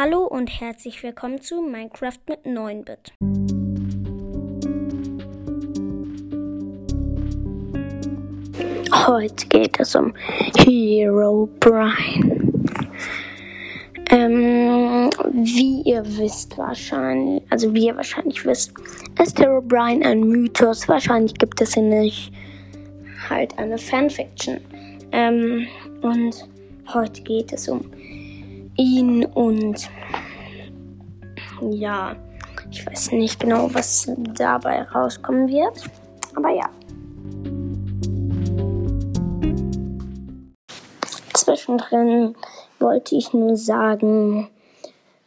Hallo und herzlich willkommen zu Minecraft mit 9-Bit. Heute geht es um Hero Brian. Ähm, wie ihr wisst wahrscheinlich, also wie ihr wahrscheinlich wisst, ist Hero Brian ein Mythos. Wahrscheinlich gibt es ihn nicht. Halt eine Fanfiction. Ähm, und heute geht es um ihn und ja, ich weiß nicht genau, was dabei rauskommen wird. Aber ja. Zwischendrin wollte ich nur sagen,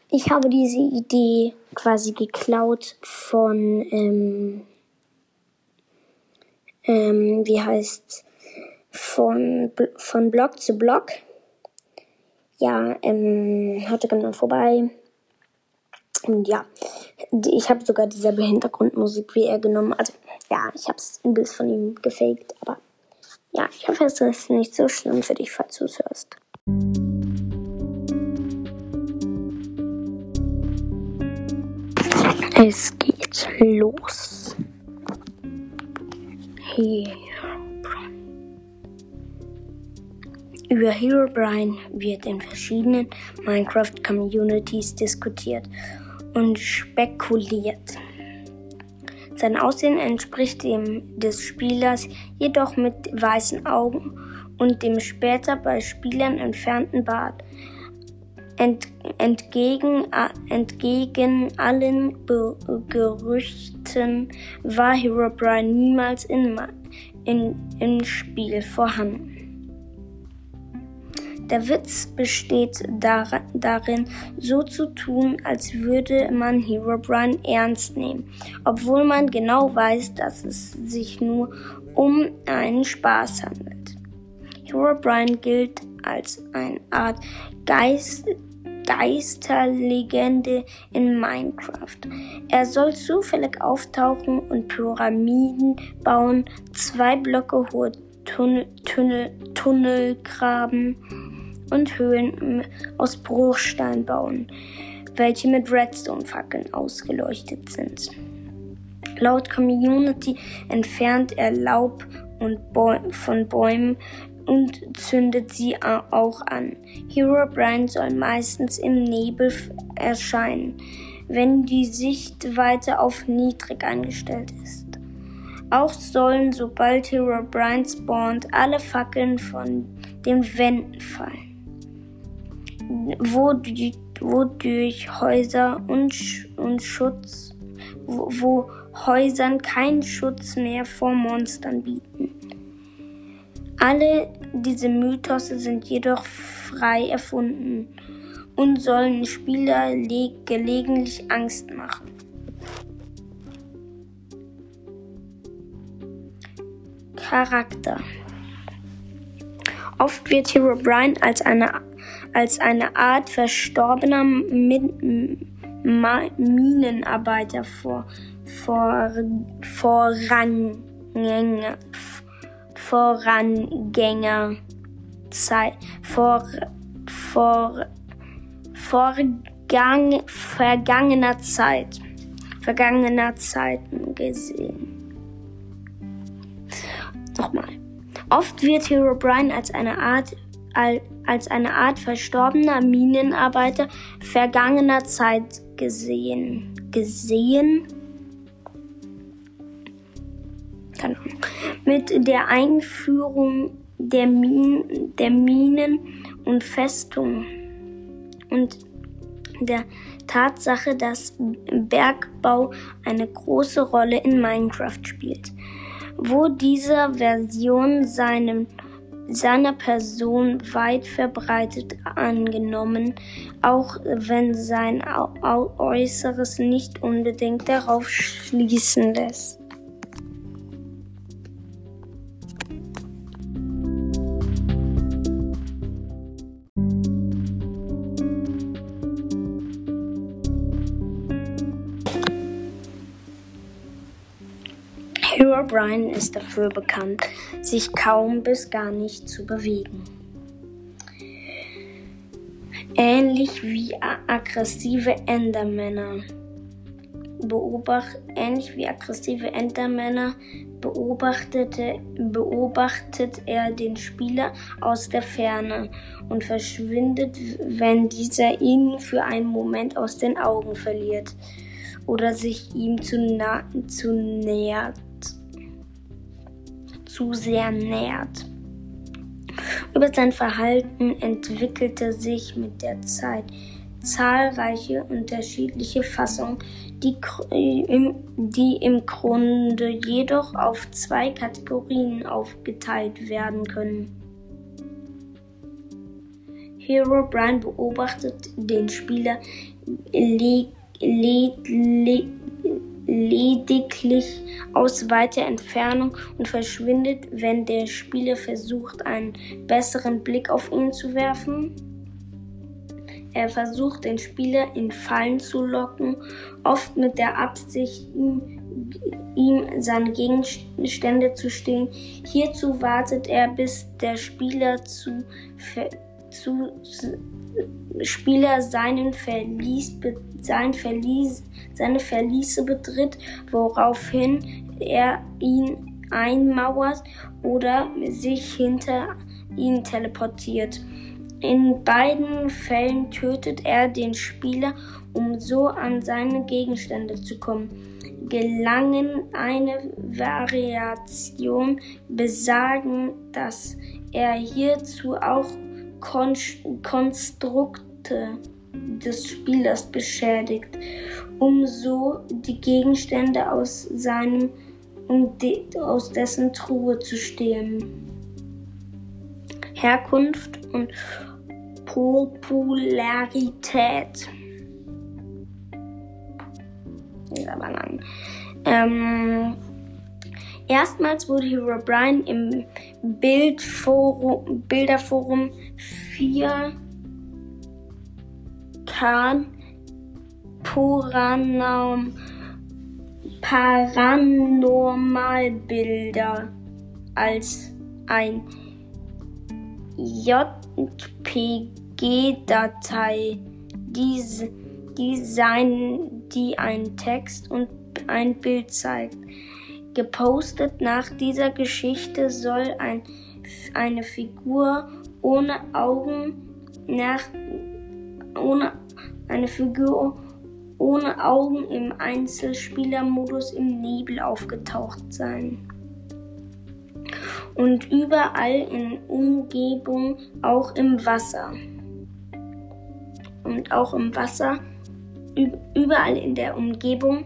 ich habe diese Idee quasi geklaut von, ähm, ähm, wie heißt von, von Blog zu Blog. Ja, ähm, hatte genau vorbei. Und ja, ich habe sogar dieselbe Hintergrundmusik wie er genommen. Also ja, ich habe es ein bisschen von ihm gefaked, aber ja, ich hoffe, es ist nicht so schlimm für dich, falls du es hörst. Es geht los. Hero Über Herobrine wird in verschiedenen Minecraft-Communities diskutiert und spekuliert. Sein Aussehen entspricht dem des Spielers jedoch mit weißen Augen und dem später bei Spielern entfernten Bart. Ent, entgegen, entgegen allen Be Gerüchten war Herobrine niemals in, in, im Spiel vorhanden. Der Witz besteht darin, so zu tun, als würde man Herobrine ernst nehmen, obwohl man genau weiß, dass es sich nur um einen Spaß handelt. Herobrine gilt als eine Art Geist, Geisterlegende in Minecraft. Er soll zufällig auftauchen und Pyramiden bauen, zwei Blöcke hohe Tunnel, Tunnel, Tunnel graben und Höhlen aus Bruchstein bauen, welche mit Redstone-Fackeln ausgeleuchtet sind. Laut Community entfernt er Laub und Bäu von Bäumen und zündet sie auch an. Hero Brian soll meistens im Nebel erscheinen, wenn die Sichtweite auf niedrig eingestellt ist. Auch sollen, sobald Hero Brian spawnt, alle Fackeln von den Wänden fallen wodurch, Häuser und, und Schutz, wo, wo Häusern keinen Schutz mehr vor Monstern bieten. Alle diese Mythose sind jedoch frei erfunden und sollen Spieler gelegentlich Angst machen. Charakter Oft wird Herobrine als eine als eine Art verstorbener Min Minenarbeiter vor, vor, Vorangänger, Vorangänger Zeit, vor, vor, Vorgang, vergangener Zeit, vergangener Zeiten gesehen. Nochmal. Oft wird Herobrine als eine Art als eine Art verstorbener Minenarbeiter vergangener Zeit gesehen. Gesehen? Keine Ahnung. Mit der Einführung der, Min der Minen und Festungen und der Tatsache, dass Bergbau eine große Rolle in Minecraft spielt, wo dieser Version seinem seiner Person weit verbreitet angenommen, auch wenn sein Äußeres nicht unbedingt darauf schließen lässt. Brian ist dafür bekannt, sich kaum bis gar nicht zu bewegen. ähnlich wie aggressive Endermänner. Beobacht, ähnlich wie aggressive Endermänner beobachtete, beobachtet er den Spieler aus der Ferne und verschwindet, wenn dieser ihn für einen Moment aus den Augen verliert oder sich ihm zu, zu nähert, zu sehr nähert. Über sein Verhalten entwickelte sich mit der Zeit zahlreiche unterschiedliche Fassungen, die, die im Grunde jedoch auf zwei Kategorien aufgeteilt werden können. Hero Brian beobachtet den Spieler le le le lediglich aus weiter Entfernung und verschwindet, wenn der Spieler versucht, einen besseren Blick auf ihn zu werfen. Er versucht, den Spieler in Fallen zu locken, oft mit der Absicht, ihm seine Gegenstände zu stehlen. Hierzu wartet er, bis der Spieler zu, Spieler seinen Verlies, sein Verlies, seine Verliese betritt, woraufhin er ihn einmauert oder sich hinter ihn teleportiert. In beiden Fällen tötet er den Spieler, um so an seine Gegenstände zu kommen. Gelangen eine Variation besagen, dass er hierzu auch Kon Konstrukte des Spielers beschädigt, um so die Gegenstände aus seinem um de, aus dessen Truhe zu stehlen. Herkunft und Popularität. Aber lang. Ähm, erstmals wurde Hero Brian im Bildforum, Bilderforum 4 Kan Paranorm, Paranormalbilder als ein JPG-Datei, die, die einen Text und ein Bild zeigt. Gepostet nach dieser Geschichte soll ein, eine Figur ohne Augen nach ohne eine Figur ohne Augen im Einzelspielermodus im Nebel aufgetaucht sein und überall in Umgebung, auch im Wasser. Und auch im Wasser, überall in der Umgebung,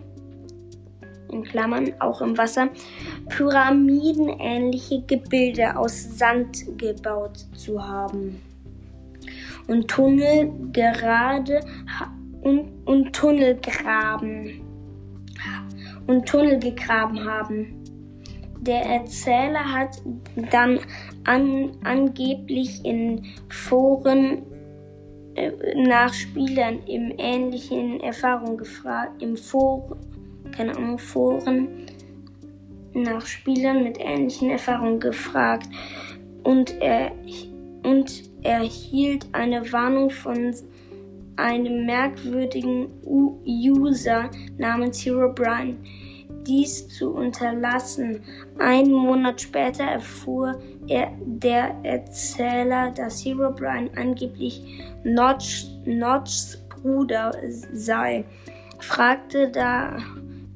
in Klammern, auch im Wasser, pyramidenähnliche Gebilde aus Sand gebaut zu haben. Und Tunnel gerade und, und Tunnel graben. Und Tunnel gegraben haben. Der Erzähler hat dann an, angeblich in Foren äh, nach Spielern im ähnlichen Erfahrung gefragt, im Foren, keine Foren nach Spielern mit ähnlichen Erfahrungen gefragt und er, und erhielt eine Warnung von einem merkwürdigen User namens Hero Brian dies zu unterlassen. Einen Monat später erfuhr er, der Erzähler, dass Hero Brian angeblich Notch, Notchs Bruder sei, fragte da,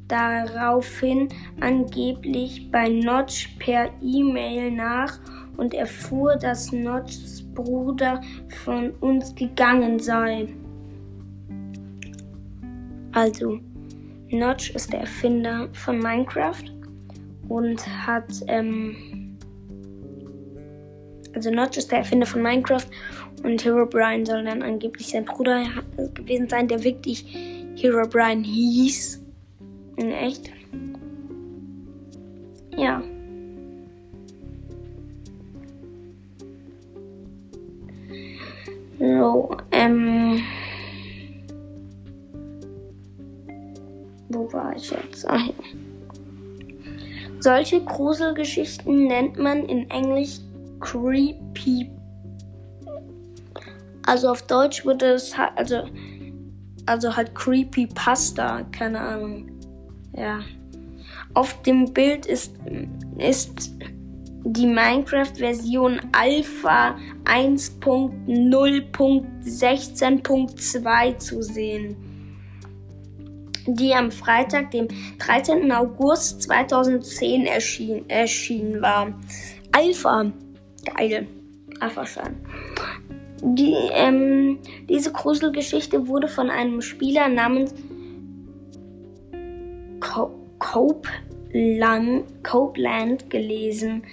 daraufhin angeblich bei Notch per E-Mail nach und erfuhr, dass Notchs Bruder von uns gegangen sei. Also, Notch ist der Erfinder von Minecraft und hat, ähm, also Notch ist der Erfinder von Minecraft und Hero Brian soll dann angeblich sein Bruder gewesen sein, der wirklich Hero Brian hieß. In echt. Ja. So, ähm. Wo war ich jetzt? Ah, ja. Solche Gruselgeschichten nennt man in Englisch creepy Also auf Deutsch würde es halt, also, also halt Creepy Pasta, keine Ahnung. Ja. Auf dem Bild ist, ist die Minecraft-Version Alpha 1.0.16.2 zu sehen, die am Freitag, dem 13. August 2010 erschien, erschienen war. Alpha, geil, Alpha-Schein. Die, ähm, diese Gruselgeschichte wurde von einem Spieler namens Copeland, Copeland gelesen.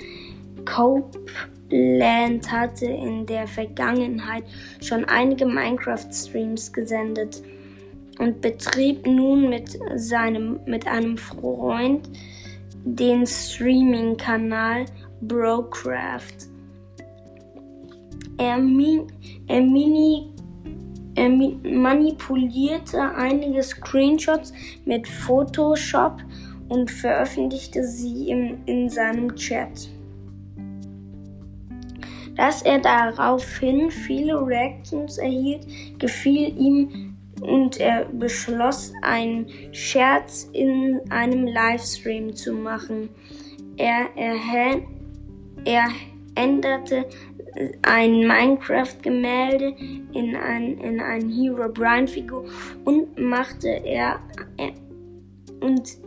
Copeland hatte in der Vergangenheit schon einige Minecraft-Streams gesendet und betrieb nun mit, seinem, mit einem Freund den Streaming-Kanal Brocraft. Er, er, mini, er manipulierte einige Screenshots mit Photoshop und veröffentlichte sie in, in seinem Chat. Dass er daraufhin viele Reactions erhielt, gefiel ihm und er beschloss, einen Scherz in einem Livestream zu machen. Er, er, er änderte ein Minecraft-Gemälde in ein, in ein Hero Brian-Figur und machte er und,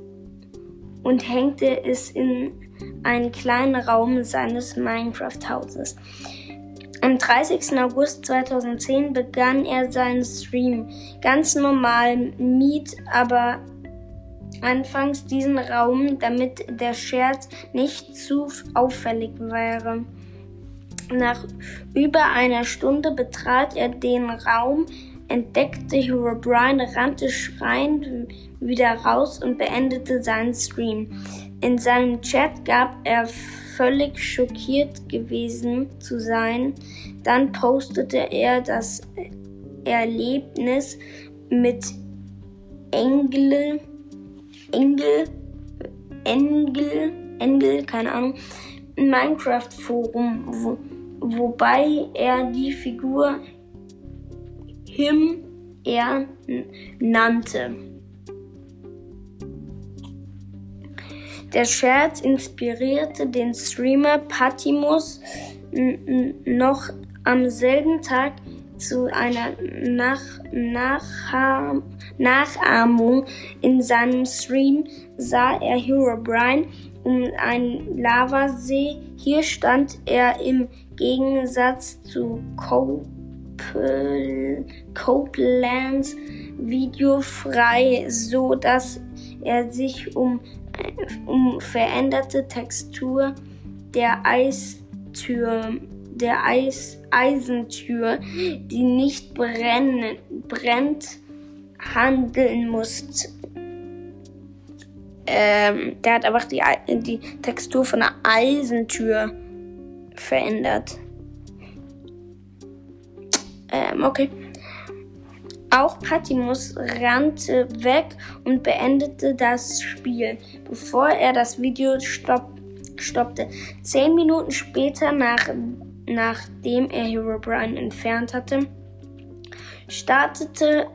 und hängte es in einen kleinen Raum seines Minecraft-Hauses. Am 30. August 2010 begann er seinen Stream. Ganz normal, miet aber anfangs diesen Raum, damit der Scherz nicht zu auffällig wäre. Nach über einer Stunde betrat er den Raum, entdeckte Hero Brian, rannte schreiend wieder raus und beendete seinen Stream. In seinem Chat gab er völlig schockiert gewesen zu sein. Dann postete er das Erlebnis mit Engel, Engel, Engel, Engel, keine Ahnung, Minecraft Forum, wo, wobei er die Figur Him er nannte. Der Scherz inspirierte den Streamer Patimus noch am selben Tag zu einer Nach Nach Nachahmung. In seinem Stream sah er Hero Brian um einen Lavasee. Hier stand er im Gegensatz zu Copelands Video frei, so dass er sich um, um veränderte Textur der Eistür, der Eis, Eisentür, die nicht brennen, brennt, handeln musste. Ähm, der hat einfach die, die Textur von einer Eisentür verändert. Ähm, okay. Auch Patimus rannte weg und beendete das Spiel, bevor er das Video stopp stoppte. Zehn Minuten später, nach, nachdem er Hero Brian entfernt hatte, startete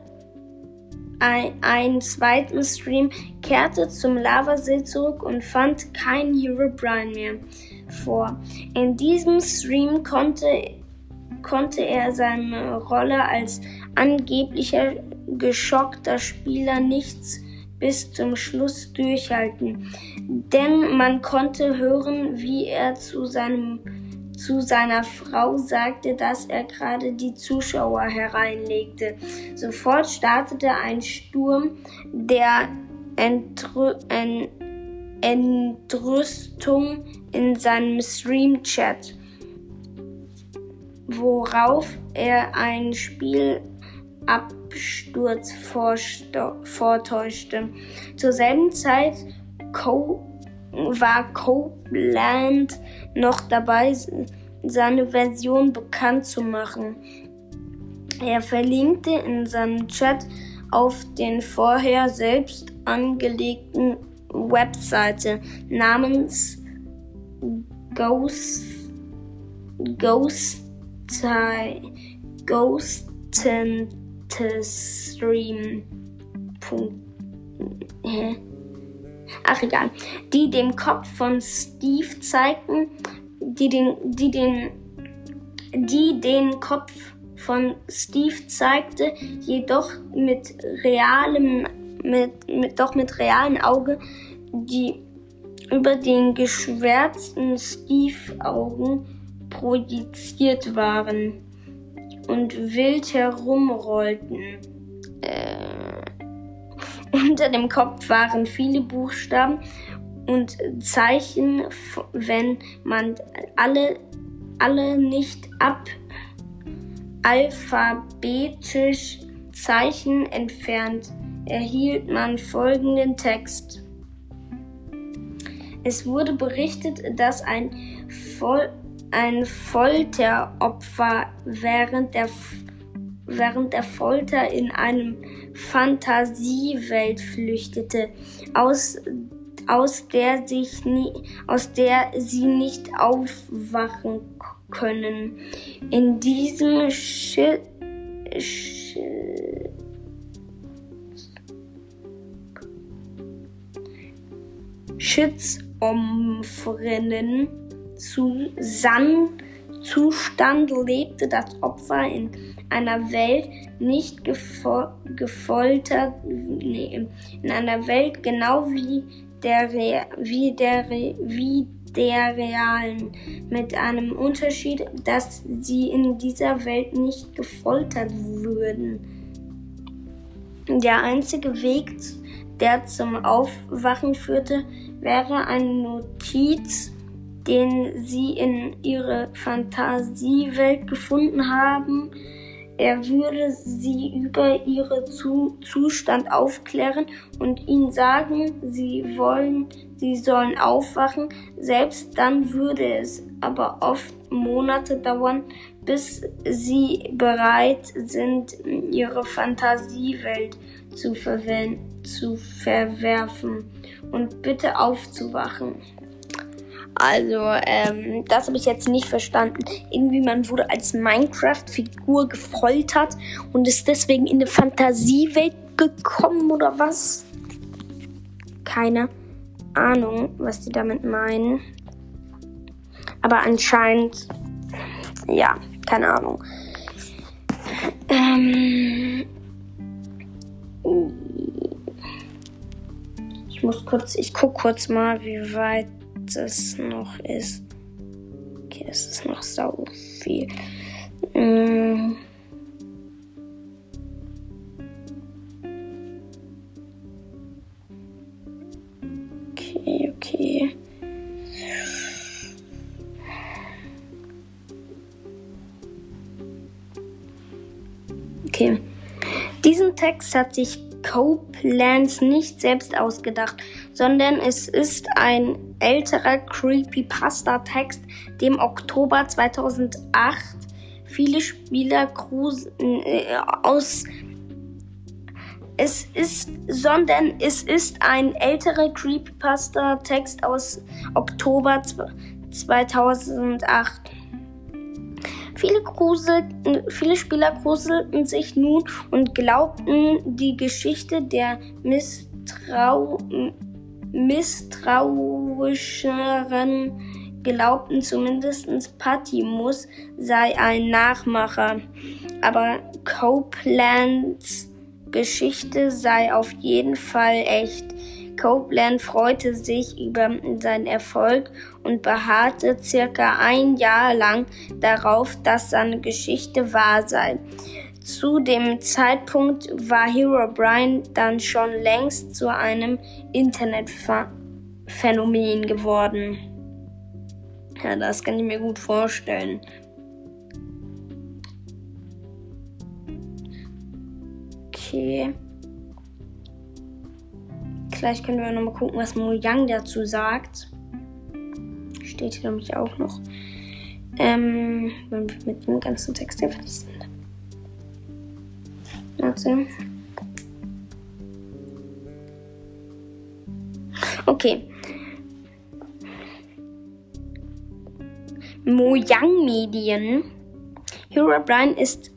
ein, einen zweiten Stream, kehrte zum Lavasee zurück und fand kein Hero Brian mehr vor. In diesem Stream konnte, konnte er seine Rolle als angeblicher geschockter Spieler nichts bis zum Schluss durchhalten, denn man konnte hören, wie er zu, seinem, zu seiner Frau sagte, dass er gerade die Zuschauer hereinlegte. Sofort startete ein Sturm der Entrü en Entrüstung in seinem Stream-Chat, worauf er ein Spielabsturz vortäuschte. Zur selben Zeit Co war Copeland noch dabei, seine Version bekannt zu machen. Er verlinkte in seinem Chat auf den vorher selbst angelegten Webseite namens Ghost, Ghost, Ghostentestream. Hä? Ach egal. Die dem Kopf von Steve zeigten, die den, die den, die den Kopf von Steve zeigte, jedoch mit realem, mit, mit, doch mit realem Auge, die über den geschwärzten Steve-Augen projiziert waren und wild herumrollten. Äh, unter dem Kopf waren viele Buchstaben und Zeichen, wenn man alle, alle nicht ab alphabetisch Zeichen entfernt, erhielt man folgenden Text. Es wurde berichtet, dass ein, Fol ein Folteropfer während der, während der Folter in einem Fantasiewelt flüchtete, aus, aus, der sich nie, aus der sie nicht aufwachen können. In diesem Sch Sch Schitzumfrennen zu Zustand lebte das Opfer in einer Welt nicht gefol gefoltert, nee, in einer Welt genau wie der, wie der, wie der realen, mit einem Unterschied, dass sie in dieser Welt nicht gefoltert würden. Der einzige Weg, der zum Aufwachen führte, wäre eine Notiz, den sie in ihre Fantasiewelt gefunden haben, er würde sie über ihren Zustand aufklären und ihnen sagen, sie wollen, sie sollen aufwachen. Selbst dann würde es aber oft Monate dauern, bis sie bereit sind, ihre Fantasiewelt zu, zu verwerfen und bitte aufzuwachen. Also, ähm, das habe ich jetzt nicht verstanden. Irgendwie, man wurde als Minecraft-Figur gefoltert und ist deswegen in eine Fantasiewelt gekommen oder was? Keine Ahnung, was die damit meinen. Aber anscheinend, ja, keine Ahnung. Ähm, ich muss kurz, ich guck kurz mal, wie weit das noch ist. Okay, das ist noch sau viel. Mm. Okay, okay. Okay. Diesen Text hat sich Copelands nicht selbst ausgedacht, sondern es ist ein älterer Creepypasta-Text, dem Oktober 2008 viele Spieler äh, aus es ist, sondern es ist ein älterer Creepypasta-Text aus Oktober 2008. Viele, gruselten, viele Spieler gruselten sich nun und glaubten, die Geschichte der Misstrau misstrauischeren glaubten zumindest Patimus sei ein Nachmacher, aber Copelands Geschichte sei auf jeden Fall echt. Copeland freute sich über seinen Erfolg und beharrte circa ein Jahr lang darauf, dass seine Geschichte wahr sei. Zu dem Zeitpunkt war Hero Brian dann schon längst zu einem Internetphänomen geworden. Ja, das kann ich mir gut vorstellen. Okay. Gleich können wir nochmal gucken, was Mo Yang dazu sagt. Steht hier nämlich auch noch. Ähm, wenn wir mit dem ganzen Text hier fertig sind. Warte. Okay. Mojang Medien Hero Brian ist,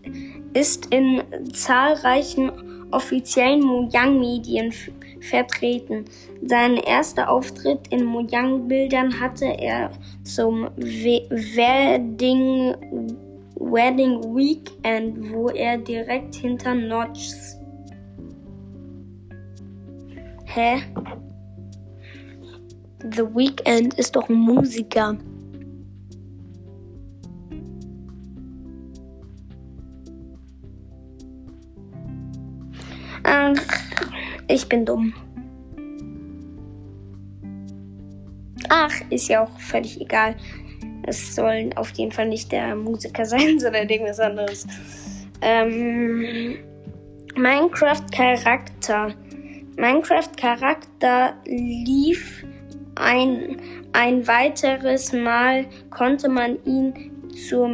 ist in zahlreichen offiziellen Mojang-Medien vertreten. Sein erster Auftritt in Mojang-Bildern hatte er zum Wedding, Wedding Weekend, wo er direkt hinter Notchs. Hä? The Weekend ist doch ein Musiker. Ich bin dumm. Ach, ist ja auch völlig egal. Es soll auf jeden Fall nicht der Musiker sein, sondern irgendwas anderes. Ähm, Minecraft-Charakter. Minecraft-Charakter lief ein, ein weiteres Mal, konnte man ihn zur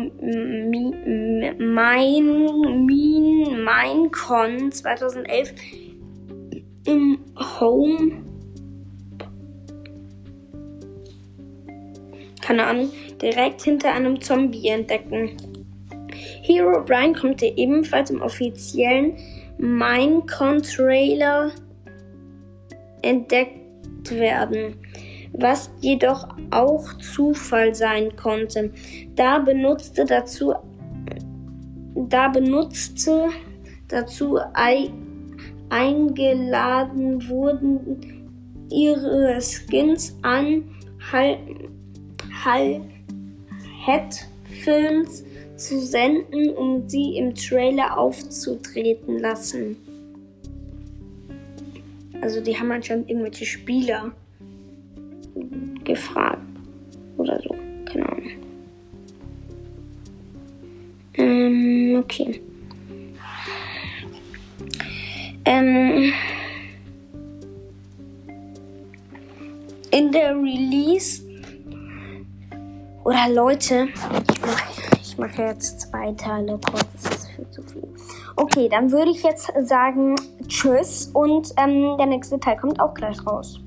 Minecon 2011 im Home. Keine Ahnung, direkt hinter einem Zombie entdecken. Hero Brian konnte ebenfalls im offiziellen Minecon-Trailer entdeckt werden was jedoch auch Zufall sein konnte. Da benutzte dazu, da benutzte dazu eingeladen wurden ihre Skins an Headfilms zu senden, um sie im Trailer aufzutreten lassen. Also die haben anscheinend irgendwelche Spieler gefragt. Oder so. Keine Ahnung. Ähm, okay. Ähm, in der Release oder Leute, ich mache ich mach jetzt zwei Teile kurz, das ist viel zu viel. Okay, dann würde ich jetzt sagen Tschüss und ähm, der nächste Teil kommt auch gleich raus.